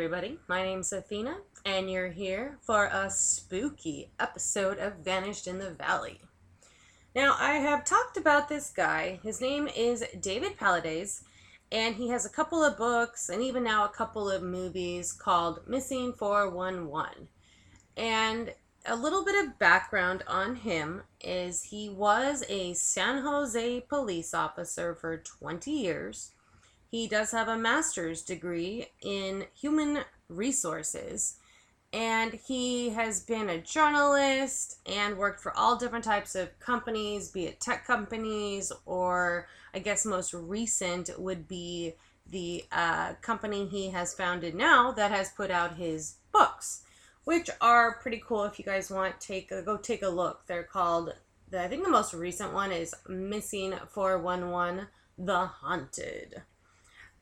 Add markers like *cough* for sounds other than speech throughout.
Everybody, my name's Athena, and you're here for a spooky episode of Vanished in the Valley. Now, I have talked about this guy. His name is David Paulides, and he has a couple of books and even now a couple of movies called Missing 411. And a little bit of background on him is he was a San Jose police officer for 20 years. He does have a master's degree in human resources and he has been a journalist and worked for all different types of companies, be it tech companies or I guess most recent would be the uh, company he has founded now that has put out his books, which are pretty cool. If you guys want, take a, go take a look. They're called. The, I think the most recent one is Missing Four One One: The Haunted.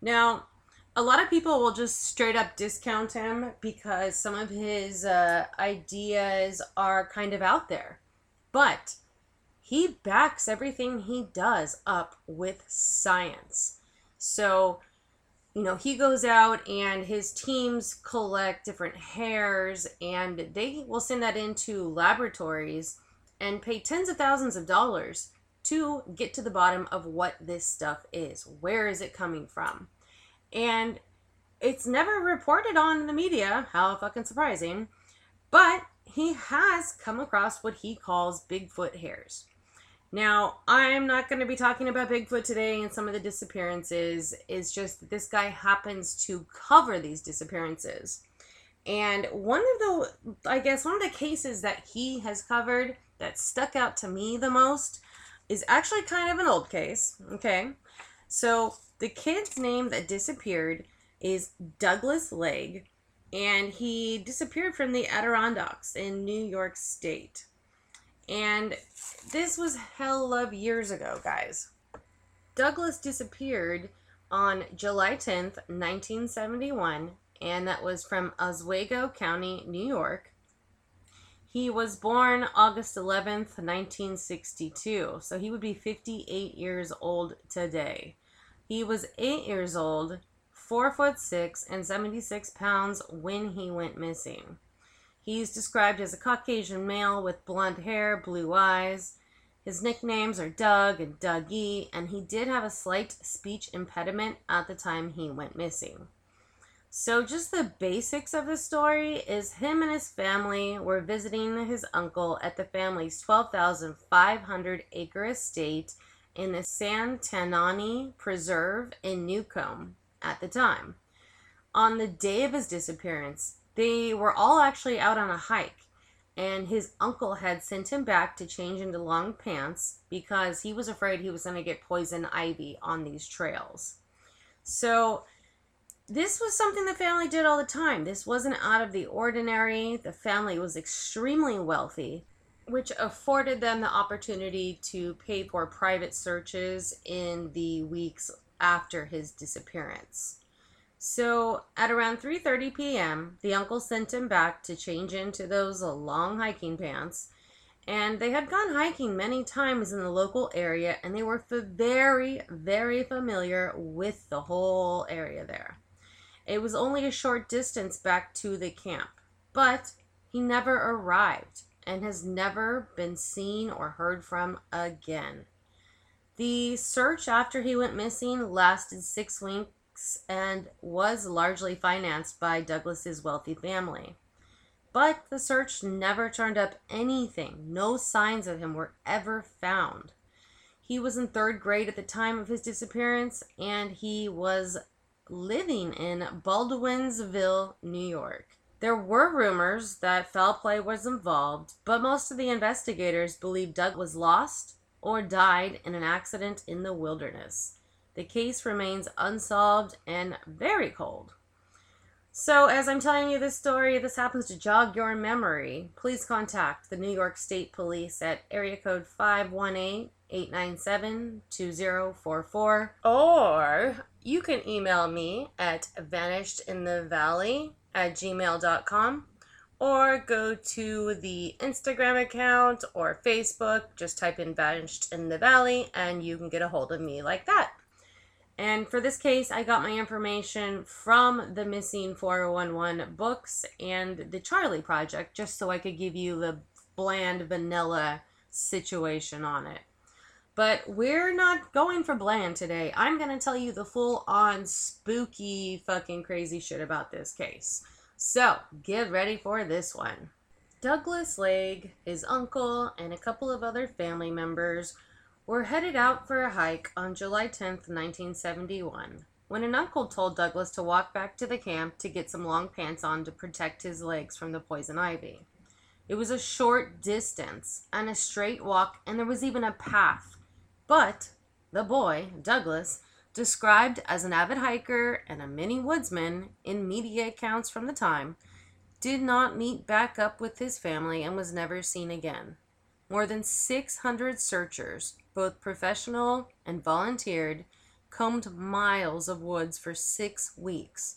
Now, a lot of people will just straight up discount him because some of his uh, ideas are kind of out there. But he backs everything he does up with science. So, you know, he goes out and his teams collect different hairs and they will send that into laboratories and pay tens of thousands of dollars to get to the bottom of what this stuff is. Where is it coming from? And it's never reported on in the media. How fucking surprising. But he has come across what he calls Bigfoot hairs. Now, I'm not going to be talking about Bigfoot today and some of the disappearances. It's just that this guy happens to cover these disappearances. And one of the, I guess, one of the cases that he has covered that stuck out to me the most is actually kind of an old case. Okay. So the kid's name that disappeared is Douglas Legg, and he disappeared from the Adirondacks in New York State. And this was hell of years ago, guys. Douglas disappeared on July 10th, 1971, and that was from Oswego County, New York. He was born August 11th, 1962, so he would be 58 years old today. He was eight years old, four foot six, and 76 pounds when he went missing. He's described as a Caucasian male with blonde hair, blue eyes. His nicknames are Doug and Dougie, and he did have a slight speech impediment at the time he went missing. So, just the basics of the story is him and his family were visiting his uncle at the family's 12,500 acre estate in the Santanoni Preserve in Newcomb at the time. On the day of his disappearance, they were all actually out on a hike, and his uncle had sent him back to change into long pants because he was afraid he was going to get poison ivy on these trails. So, this was something the family did all the time. This wasn't out of the ordinary. The family was extremely wealthy which afforded them the opportunity to pay for private searches in the weeks after his disappearance. So, at around 3:30 p.m., the uncle sent him back to change into those long hiking pants. And they had gone hiking many times in the local area and they were very, very familiar with the whole area there. It was only a short distance back to the camp, but he never arrived and has never been seen or heard from again. The search after he went missing lasted six weeks and was largely financed by Douglas's wealthy family. But the search never turned up anything. No signs of him were ever found. He was in third grade at the time of his disappearance, and he was living in Baldwinsville, New York. There were rumors that foul play was involved, but most of the investigators believe Doug was lost or died in an accident in the wilderness. The case remains unsolved and very cold. So, as I'm telling you this story, this happens to jog your memory, please contact the New York State Police at area code 518 897 2044, or you can email me at vanishedinthevalley at gmail.com or go to the Instagram account or Facebook. Just type in Vanished in the Valley and you can get a hold of me like that. And for this case, I got my information from the Missing 411 books and the Charlie Project just so I could give you the bland vanilla situation on it. But we're not going for bland today. I'm going to tell you the full on spooky fucking crazy shit about this case. So, get ready for this one. Douglas Legg, his uncle, and a couple of other family members were headed out for a hike on July 10th, 1971, when an uncle told Douglas to walk back to the camp to get some long pants on to protect his legs from the poison ivy. It was a short distance and a straight walk, and there was even a path. But the boy, Douglas, described as an avid hiker and a mini woodsman in media accounts from the time, did not meet back up with his family and was never seen again. More than 600 searchers, both professional and volunteered, combed miles of woods for six weeks.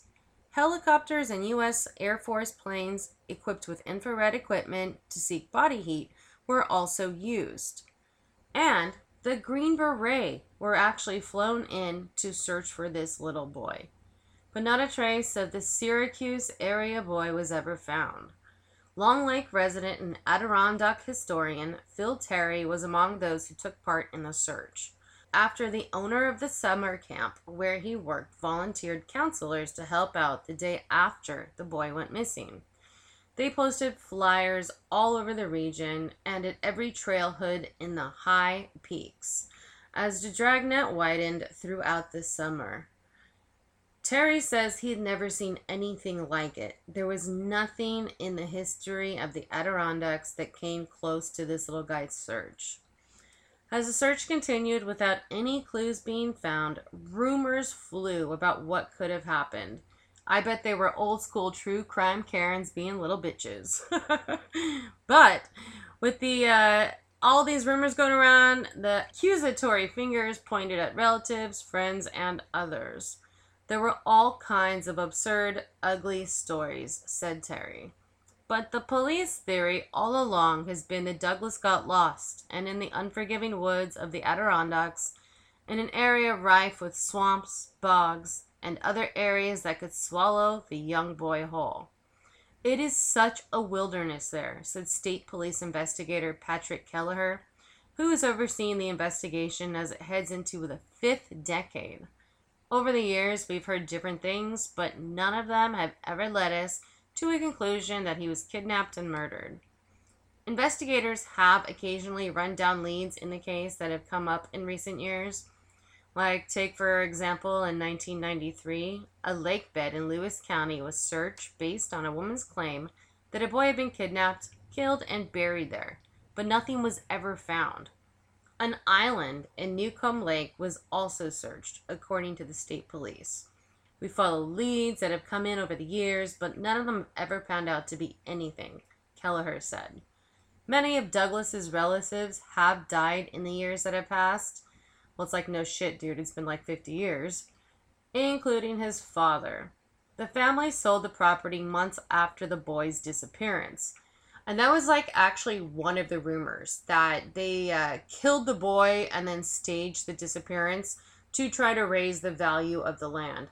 Helicopters and U.S. Air Force planes equipped with infrared equipment to seek body heat were also used. And the Green Beret were actually flown in to search for this little boy. But not a trace of the Syracuse area boy was ever found. Long Lake resident and Adirondack historian Phil Terrie was among those who took part in the search after the owner of the summer camp where he worked volunteered counselors to help out the day after the boy went missing. They posted flyers all over the region and at every trailhead in the high peaks as the dragnet widened throughout the summer. Terrie says he had never seen anything like it. There was nothing in the history of the Adirondacks that came close to this little guy's search. As the search continued without any clues being found, rumors flew about what could have happened. I bet they were old school true crime Karens being little bitches. *laughs* but with the uh, all these rumors going around, the accusatory fingers pointed at relatives, friends, and others. There were all kinds of absurd, ugly stories, said Terrie. But the police theory all along has been that Douglas got lost and in the unforgiving woods of the Adirondacks, in an area rife with swamps, bogs, and other areas that could swallow the young boy whole. It is such a wilderness there, said State Police investigator Patrick Kelleher, who is overseeing the investigation as it heads into the fifth decade. Over the years, we've heard different things, but none of them have ever led us to a conclusion that he was kidnapped and murdered. Investigators have occasionally run down leads in the case that have come up in recent years. Like, take for example, in 1993, a lake bed in Lewis County was searched based on a woman's claim that a boy had been kidnapped, killed, and buried there, but nothing was ever found. An island in Newcomb Lake was also searched, according to the state police. We follow leads that have come in over the years, but none of them ever found out to be anything, Kelleher said. Many of Douglas's relatives have died in the years that have passed. Well, it's like no shit, dude. It's been like 50 years, including his father. The family sold the property months after the boy's disappearance. And that was like actually one of the rumors that they uh, killed the boy and then staged the disappearance to try to raise the value of the land.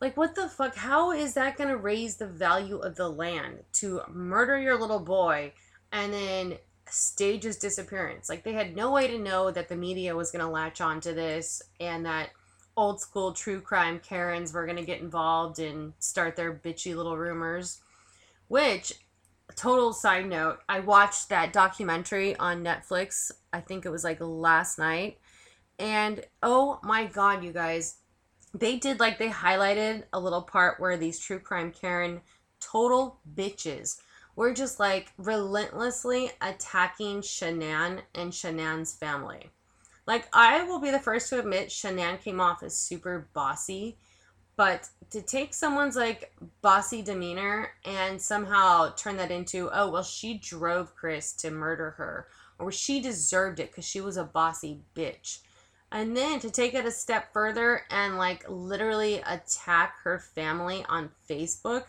Like, what the fuck? How is that going to raise the value of the land to murder your little boy and then stage his disappearance? Like, they had no way to know that the media was going to latch onto this and that old school true crime Karens were going to get involved and start their bitchy little rumors. Which, total side note, I watched that documentary on Netflix. I think it was like last night. And oh my god, you guys, they did like they highlighted a little part where these true crime Karen total bitches were just like relentlessly attacking Shanann and Shanann's family. Like I will be the first to admit Shanann came off as super bossy, but to take someone's like bossy demeanor and somehow turn that into, oh well she drove Chris to murder her or she deserved it cuz she was a bossy bitch and then to take it a step further and like literally attack her family on Facebook,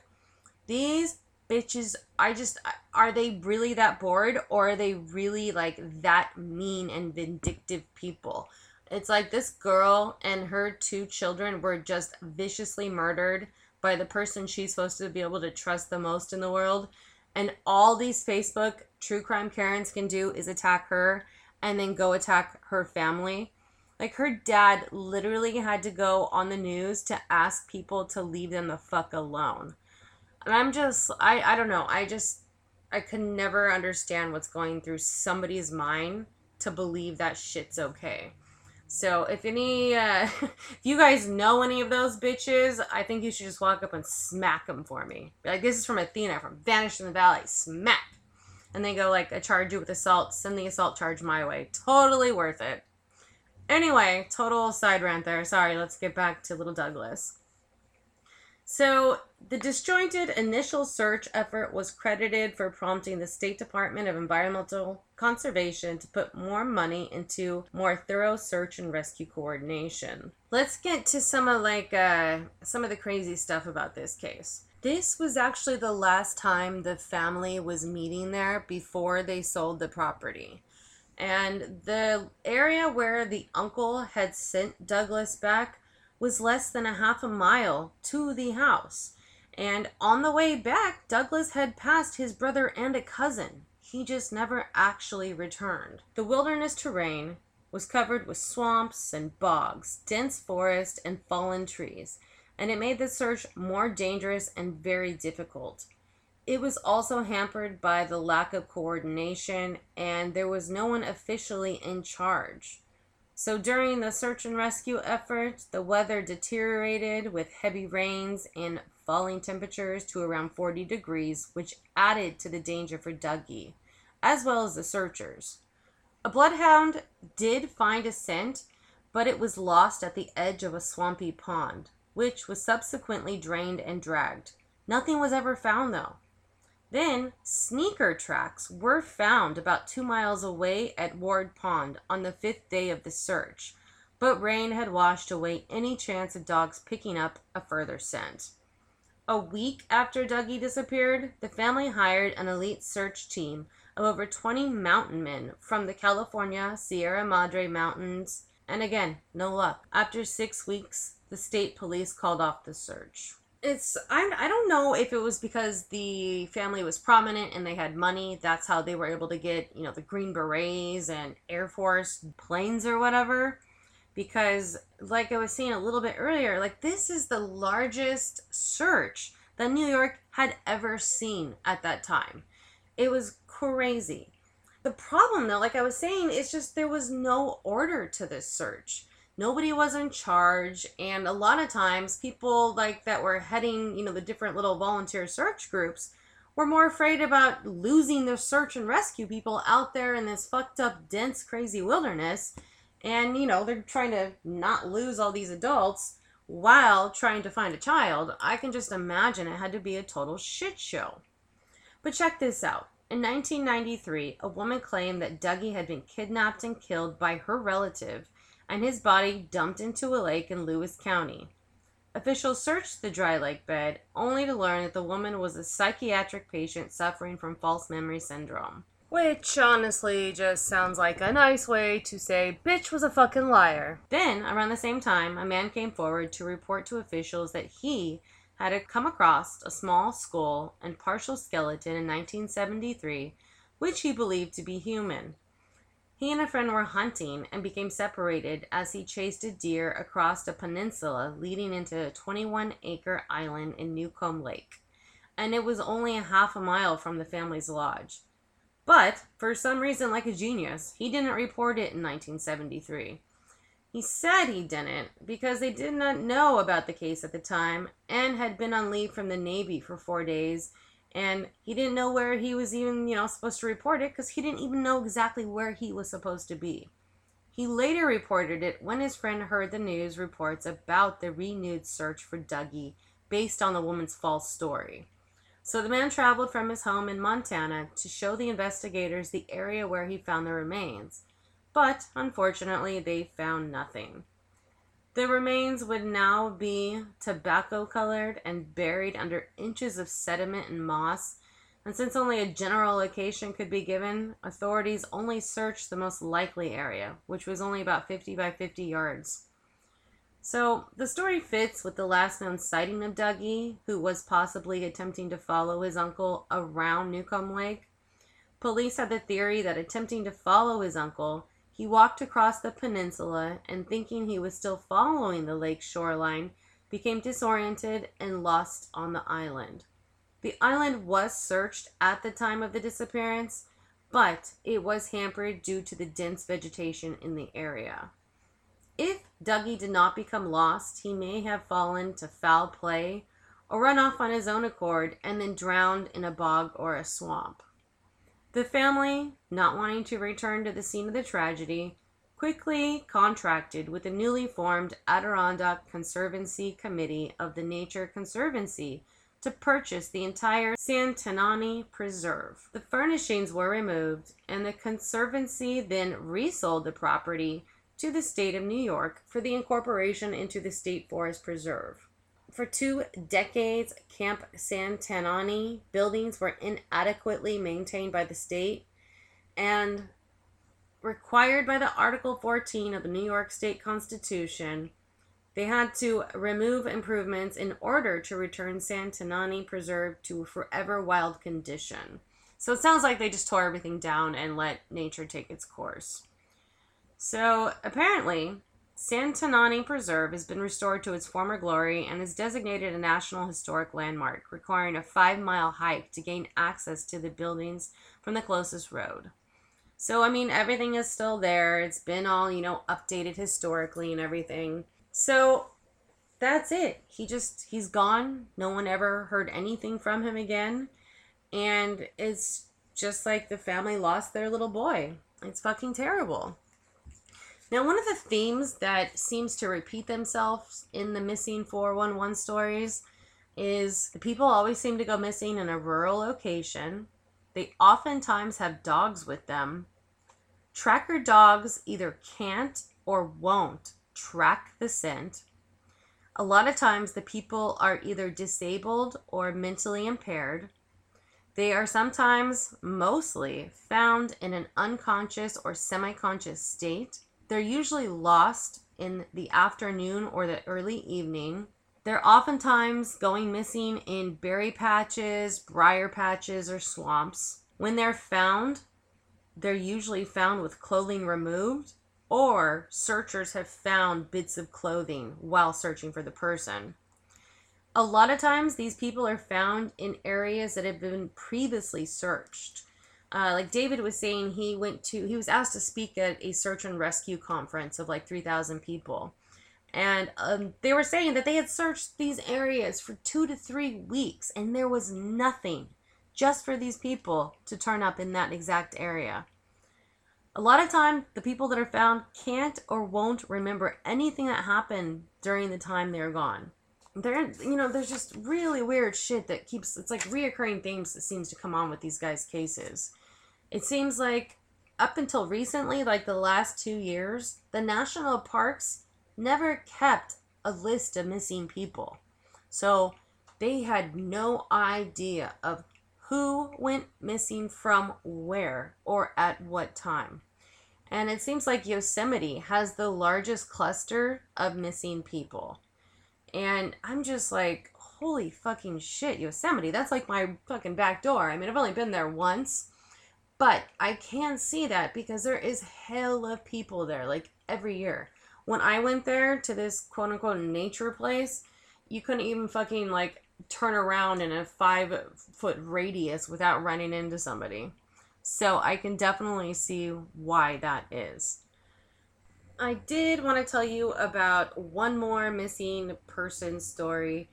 these bitches, I just, are they really that bored or are they really like that mean and vindictive people? It's like this girl and her two children were just viciously murdered by the person she's supposed to be able to trust the most in the world. And all these Facebook true crime Karens can do is attack her and then go attack her family. Like her dad literally had to go on the news to ask people to leave them the fuck alone. And I'm just I I don't know. I just I could never understand what's going through somebody's mind to believe that shit's okay. So if any, uh, *laughs* if you guys know any of those bitches, I think you should just walk up and smack them for me. Like, this is from Athena from Vanished in the Valley. Smack. And they go like, I charge you with assault. Send the assault charge my way. Totally worth it. Anyway, total side rant there. Sorry, let's get back to little Douglas. So, the disjointed initial search effort was credited for prompting the State Department of Environmental Conservation to put more money into more thorough search and rescue coordination. Let's get to some of like uh, some of the crazy stuff about this case. This was actually the last time the family was meeting there before they sold the property. And the area where the uncle had sent Douglas back was less than a half a mile to the house. And on the way back, Douglas had passed his brother and a cousin. He just never actually returned. The wilderness terrain was covered with swamps and bogs, dense forest, and fallen trees, and it made the search more dangerous and very difficult. It was also hampered by the lack of coordination, and there was no one officially in charge. So during the search and rescue effort, the weather deteriorated with heavy rains and falling temperatures to around 40 degrees, which added to the danger for Dougie, as well as the searchers. A bloodhound did find a scent, but it was lost at the edge of a swampy pond, which was subsequently drained and dragged. Nothing was ever found, though. Then, sneaker tracks were found about two miles away at Ward Pond on the fifth day of the search, but rain had washed away any chance of dogs picking up a further scent. A week after Dougie disappeared, the family hired an elite search team of over 20 mountain men from the California Sierra Madre Mountains, and again, no luck. After six weeks, the state police called off the search it's I, I don't know if it was because the family was prominent and they had money that's how they were able to get you know the green berets and air force planes or whatever. Because like i was saying a little bit earlier like this is the largest search that new york had ever seen at that time. It was crazy. The problem though like i was saying is just there was no order to this search nobody was in charge and a lot of times people like that were heading you know the different little volunteer search groups were more afraid about losing their search and rescue people out there in this fucked up dense crazy wilderness and you know they're trying to not lose all these adults while trying to find a child. I can just imagine it had to be a total shit show. But check this out. In 1993 a woman claimed that dougie had been kidnapped and killed by her relative and his body dumped into a lake in Lewis County. Officials searched the dry lake bed only to learn that the woman was a psychiatric patient suffering from false memory syndrome. Which honestly just sounds like a nice way to say, bitch was a fucking liar. Then, around the same time, a man came forward to report to officials that he had come across a small skull and partial skeleton in 1973, which he believed to be human. He and a friend were hunting and became separated as he chased a deer across a peninsula leading into a 21 acre island in Newcomb Lake, and it was only a half a mile from the family's lodge. But, for some reason, like a genius, he didn't report it in 1973. He said he didn't because they did not know about the case at the time and had been on leave from the Navy for four days and he didn't know where he was even, you know, supposed to report it because he didn't even know exactly where he was supposed to be. He later reported it when his friend heard the news reports about the renewed search for Dougie based on the woman's false story. So the man traveled from his home in Montana to show the investigators the area where he found the remains. But unfortunately, they found nothing. The remains would now be tobacco colored and buried under inches of sediment and moss. And since only a general location could be given, authorities only searched the most likely area, which was only about 50 by 50 yards. So the story fits with the last known sighting of Dougie, who was possibly attempting to follow his uncle around Newcomb Lake. Police had the theory that attempting to follow his uncle, he walked across the peninsula and thinking he was still following the lake shoreline, became disoriented and lost on the island. The island was searched at the time of the disappearance, but it was hampered due to the dense vegetation in the area. If Dougie did not become lost, he may have fallen to foul play or run off on his own accord and then drowned in a bog or a swamp. The family, not wanting to return to the scene of the tragedy, quickly contracted with the newly formed Adirondack Conservancy Committee of the Nature Conservancy to purchase the entire Santanoni Preserve. The furnishings were removed, and the Conservancy then resold the property to the state of New York for the incorporation into the State Forest Preserve. For two decades, Camp Santanoni buildings were inadequately maintained by the state and required by the Article 14 of the New York State Constitution they had to remove improvements in order to return Santanoni Preserve to a forever wild condition. So it sounds like they just tore everything down and let nature take its course. So apparently, Santanoni Preserve has been restored to its former glory and is designated a National Historic Landmark, requiring a five mile hike to gain access to the buildings from the closest road. So, I mean, everything is still there. It's been all, you know, updated historically and everything. So that's it. He just he's gone. No one ever heard anything from him again. And it's just like the family lost their little boy. It's fucking terrible. Now, one of the themes that seems to repeat themselves in the missing 411 stories is the people always seem to go missing in a rural location. They oftentimes have dogs with them. Tracker dogs either can't or won't track the scent. A lot of times, the people are either disabled or mentally impaired. They are sometimes, mostly, found in an unconscious or semi conscious state. They're usually lost in the afternoon or the early evening. They're oftentimes going missing in berry patches, briar patches, or swamps. When they're found, they're usually found with clothing removed or searchers have found bits of clothing while searching for the person. A lot of times, these people are found in areas that have been previously searched. Uh, like David was saying, he went to, he was asked to speak at a search and rescue conference of like 3,000 people. And um, they were saying that they had searched these areas for two to three weeks and there was nothing just for these people to turn up in that exact area. A lot of time, the people that are found can't or won't remember anything that happened during the time they're gone. There, you know, there's just really weird shit that keeps. It's like reoccurring themes that seems to come on with these guys' cases. It seems like up until recently, like the last two years, the national parks never kept a list of missing people. So they had no idea of who went missing from where or at what time. And it seems like Yosemite has the largest cluster of missing people. And I'm just like, holy fucking shit, Yosemite. That's like my fucking back door. I mean, I've only been there once, but I can see that because there is hell of people there, like every year. When I went there to this quote unquote nature place, you couldn't even fucking like turn around in a five foot radius without running into somebody. So I can definitely see why that is. I did want to tell you about one more missing person story,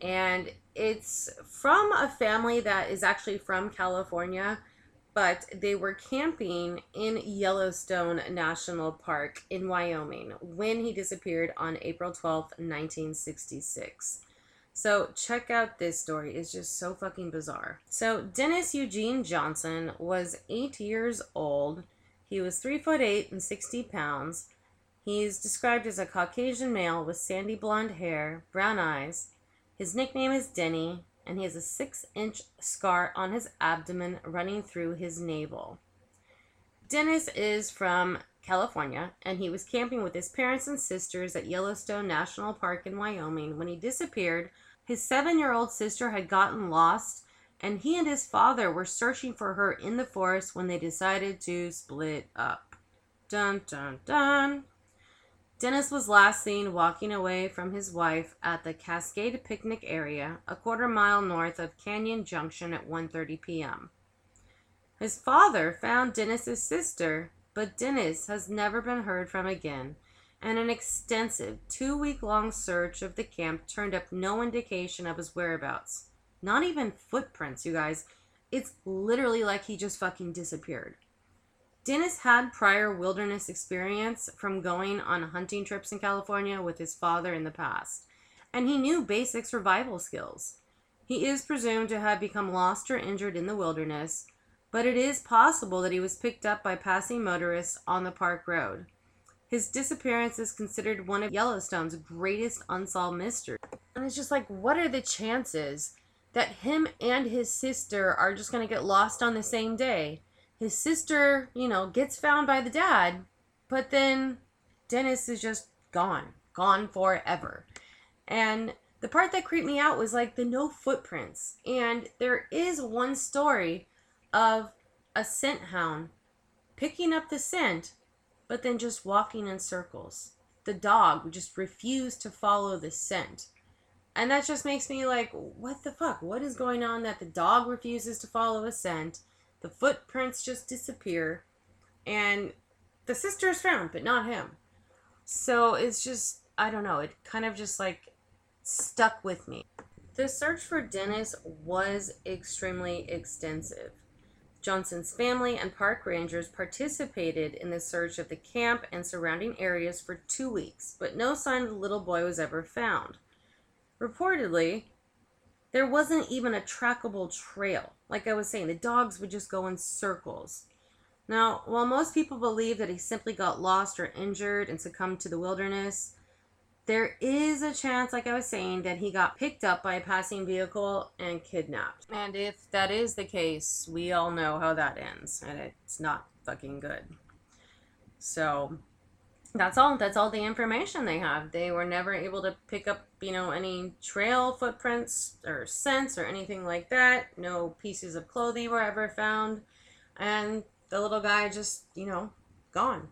and it's from a family that is actually from California, but they were camping in Yellowstone National Park in Wyoming when he disappeared on April 12, 1966. So check out this story. It's just so fucking bizarre. So Dennis Eugene Johnson was eight years old. He was three foot eight and 60 pounds. He's described as a Caucasian male with sandy blonde hair, brown eyes. His nickname is Denny, and he has a six inch scar on his abdomen running through his navel. Dennis is from California, and he was camping with his parents and sisters at Yellowstone National Park in Wyoming when he disappeared. His seven year old sister had gotten lost, and he and his father were searching for her in the forest when they decided to split up. Dun dun dun. Dennis was last seen walking away from his wife at the Cascade Picnic area, a quarter mile north of Canyon Junction at 1:30 p.m. His father found Dennis's sister, but Dennis has never been heard from again, and an extensive 2-week-long search of the camp turned up no indication of his whereabouts. Not even footprints, you guys. It's literally like he just fucking disappeared. Dennis had prior wilderness experience from going on hunting trips in California with his father in the past, and he knew basic survival skills. He is presumed to have become lost or injured in the wilderness, but it is possible that he was picked up by passing motorists on the park road. His disappearance is considered one of Yellowstone's greatest unsolved mysteries. And it's just like, what are the chances that him and his sister are just going to get lost on the same day? His sister, you know, gets found by the dad, but then Dennis is just gone, gone forever. And the part that creeped me out was like the no footprints. And there is one story of a scent hound picking up the scent, but then just walking in circles. The dog just refused to follow the scent. And that just makes me like, what the fuck? What is going on that the dog refuses to follow a scent? The footprints just disappear, and the sister is found, but not him. So it's just, I don't know, it kind of just like stuck with me. The search for Dennis was extremely extensive. Johnson's family and park rangers participated in the search of the camp and surrounding areas for two weeks, but no sign of the little boy was ever found. Reportedly, there wasn't even a trackable trail. Like I was saying, the dogs would just go in circles. Now, while most people believe that he simply got lost or injured and succumbed to the wilderness, there is a chance, like I was saying, that he got picked up by a passing vehicle and kidnapped. And if that is the case, we all know how that ends, and it's not fucking good. So, that's all that's all the information they have. They were never able to pick up you know any trail footprints or scents or anything like that. No pieces of clothing were ever found. And the little guy just you know gone.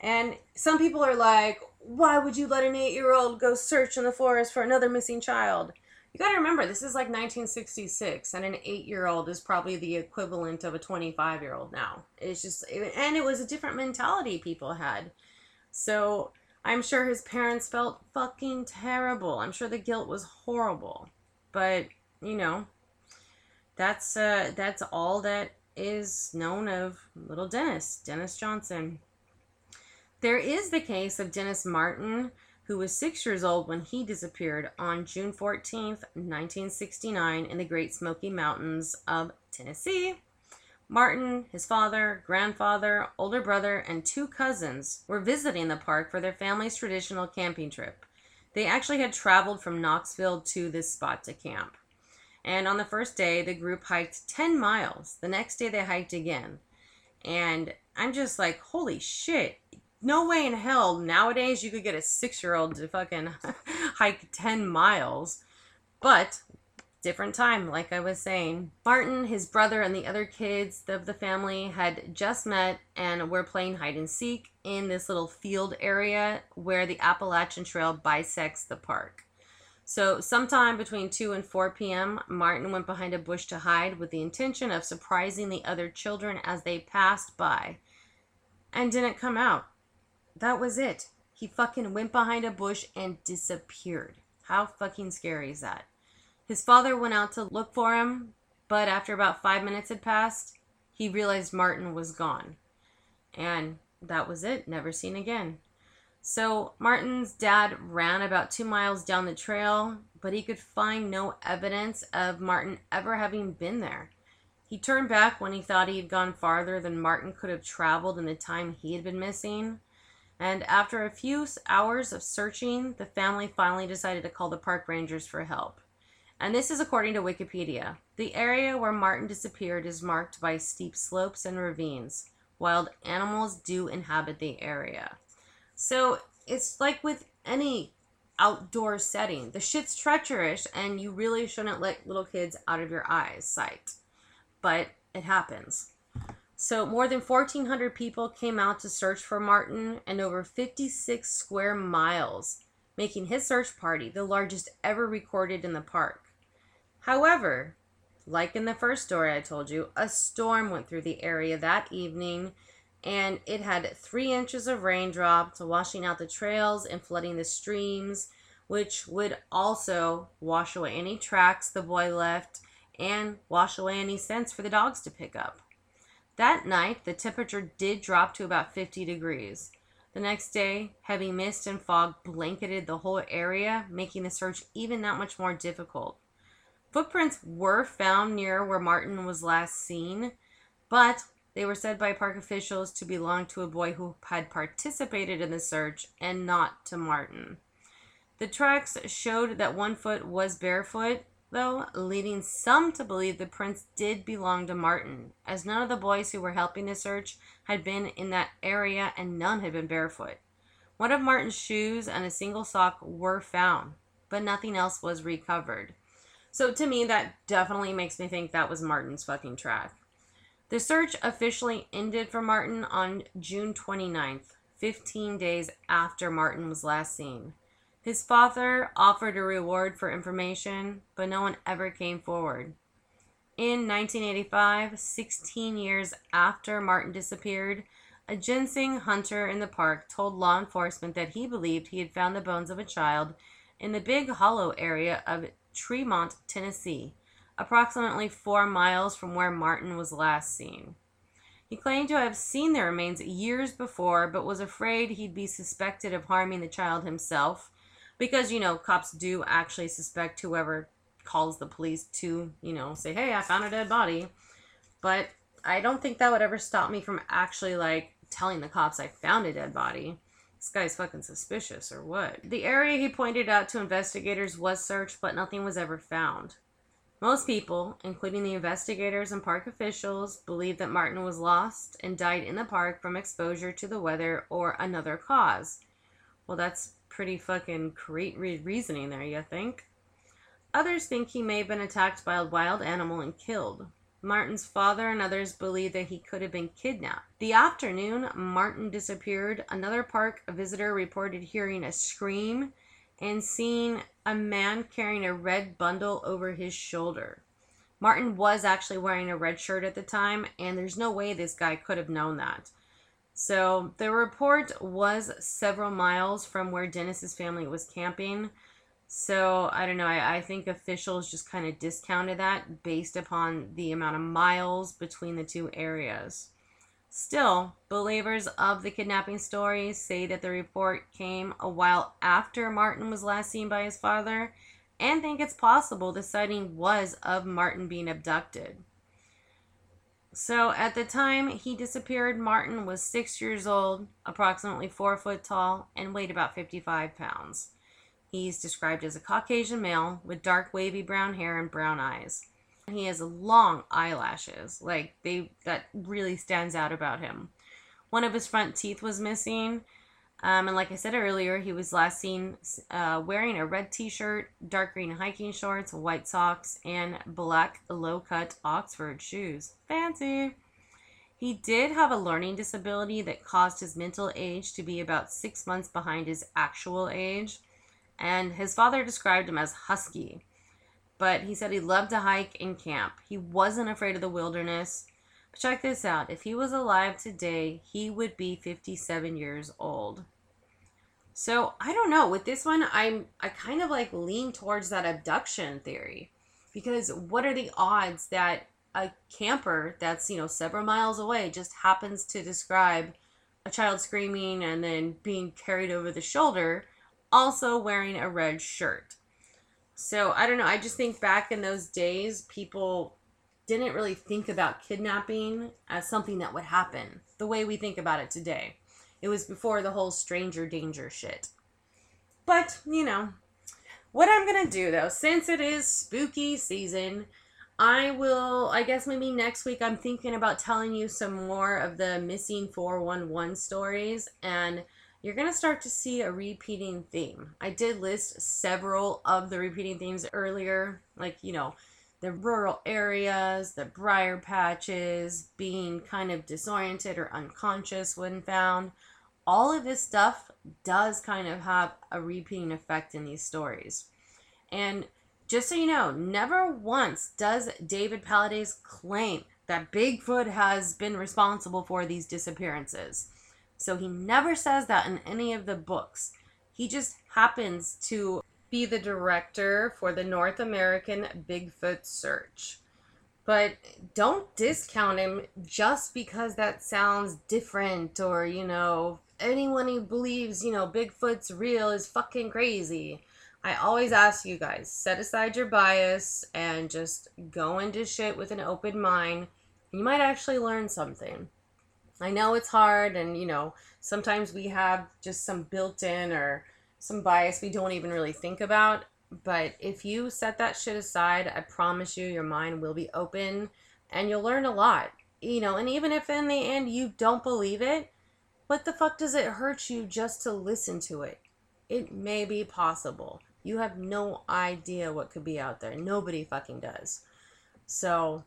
And some people are like why would you let an eight year old go search in the forest for another missing child? You got to remember this is like 1966 and an eight year old is probably the equivalent of a 25 year old now. It's just and it was a different mentality people had so I'm sure his parents felt fucking terrible. I'm sure the guilt was horrible. But, you know, that's uh that's all that is known of little Dennis, Dennis Johnson. There is the case of Dennis Martin, who was six years old when he disappeared on June 14th, 1969, in the Great Smoky Mountains of Tennessee. Martin, his father, grandfather, older brother, and two cousins were visiting the park for their family's traditional camping trip. They actually had traveled from Knoxville to this spot to camp. And on the first day, the group hiked 10 miles. The next day, they hiked again. And I'm just like, holy shit. No way in hell nowadays you could get a six year old to fucking *laughs* hike 10 miles. But different time, like I was saying. Martin, his brother, and the other kids of the family had just met and were playing hide and seek in this little field area where the Appalachian Trail bisects the park. So, sometime between 2 and 4 p.m., Martin went behind a bush to hide with the intention of surprising the other children as they passed by and didn't come out. That was it. He fucking went behind a bush and disappeared. How fucking scary is that? His father went out to look for him, but after about five minutes had passed, he realized Martin was gone. And that was it, never seen again. So Martin's dad ran about two miles down the trail, but he could find no evidence of Martin ever having been there. He turned back when he thought he had gone farther than Martin could have traveled in the time he had been missing. And after a few hours of searching, the family finally decided to call the park rangers for help. And this is according to Wikipedia. The area where Martin disappeared is marked by steep slopes and ravines. Wild animals do inhabit the area. So it's like with any outdoor setting. The shit's treacherous and you really shouldn't let little kids out of your eyes sight. But it happens. So more than 1400 people came out to search for Martin and over 56 square miles, making his search party the largest ever recorded in the park. However, like in the first story I told you, a storm went through the area that evening and it had three inches of raindrops washing out the trails and flooding the streams, which would also wash away any tracks the boy left and wash away any scents for the dogs to pick up. That night, the temperature did drop to about 50 degrees. The next day, heavy mist and fog blanketed the whole area, making the search even that much more difficult. Footprints were found near where Martin was last seen, but they were said by park officials to belong to a boy who had participated in the search and not to Martin. The tracks showed that one foot was barefoot, though, leading some to believe the prints did belong to Martin, as none of the boys who were helping the search had been in that area and none had been barefoot. One of Martin's shoes and a single sock were found, but nothing else was recovered. So to me, that definitely makes me think that was Martin's fucking track. The search officially ended for Martin on June 29th, 15 days after Martin was last seen. His father offered a reward for information, but no one ever came forward. In 1985, 16 years after Martin disappeared, a ginseng hunter in the park told law enforcement that he believed he had found the bones of a child in the Big Hollow area of Tremont, Tennessee, approximately four miles from where Martin was last seen. He claimed to have seen the remains years before, but was afraid he'd be suspected of harming the child himself, because, you know, cops do actually suspect whoever calls the police to, you know, say, hey, I found a dead body. But I don't think that would ever stop me from actually, like, telling the cops I found a dead body this guy's fucking suspicious or what? The area he pointed out to investigators was searched, but nothing was ever found. Most people, including the investigators and park officials, believe that Martin was lost and died in the park from exposure to the weather or another cause. Well, that's pretty fucking great reasoning there, you think? Others think he may have been attacked by a wild animal and killed. Martin's father and others believe that he could have been kidnapped. The afternoon Martin disappeared, another park visitor reported hearing a scream and seeing a man carrying a red bundle over his shoulder. Martin was actually wearing a red shirt at the time, and there's no way this guy could have known that. So the report was several miles from where Dennis's family was camping. So I don't know. I, I think officials just kind of discounted that based upon the amount of miles between the two areas. Still, believers of the kidnapping story say that the report came a while after Martin was last seen by his father and think it's possible the sighting was of Martin being abducted. So at the time he disappeared, Martin was six years old, approximately four foot tall, and weighed about 55 pounds. He's described as a Caucasian male with dark wavy brown hair and brown eyes. He has long eyelashes, like they that really stands out about him. One of his front teeth was missing, um, and like I said earlier, he was last seen uh, wearing a red T-shirt, dark green hiking shorts, white socks, and black low-cut Oxford shoes. Fancy. He did have a learning disability that caused his mental age to be about six months behind his actual age and his father described him as husky. But he said he loved to hike and camp. He wasn't afraid of the wilderness. But check this out if he was alive today, he would be 57 years old. So I don't know. With this one, I'm I kind of like lean towards that abduction theory. Because what are the odds that a camper that's, you know, several miles away just happens to describe a child screaming and then being carried over the shoulder also wearing a red shirt. So I don't know. I just think back in those days, people didn't really think about kidnapping as something that would happen the way we think about it today. It was before the whole stranger danger shit. But, you know, what I'm gonna do though, since it is spooky season, I will, I guess maybe next week, I'm thinking about telling you some more of the missing 411 stories, and you're going to start to see a repeating theme. I did list several of the repeating themes earlier, like, you know, the rural areas, the briar patches, being kind of disoriented or unconscious when found. All of this stuff does kind of have a repeating effect in these stories. And just so you know, never once does David Paulides claim that Bigfoot has been responsible for these disappearances. So he never says that in any of the books. He just happens to be the director for the North American Bigfoot search. But don't discount him just because that sounds different or, you know, anyone who believes, you know, Bigfoot's real is fucking crazy. I always ask you guys set aside your bias and just go into shit with an open mind. You might actually learn something. I know it's hard, and you know, sometimes we have just some built in or some bias we don't even really think about. But if you set that shit aside, I promise you, your mind will be open and you'll learn a lot. You know, and even if in the end you don't believe it, what the fuck does it hurt you just to listen to it? It may be possible. You have no idea what could be out there. Nobody fucking does. So,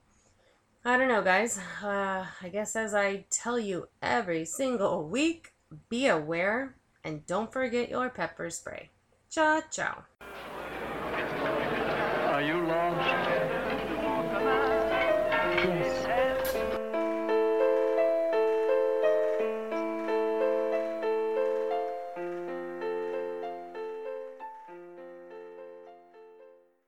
I don't know, guys. Uh, I guess as I tell you every single week, be aware and don't forget your pepper spray. Ciao, ciao.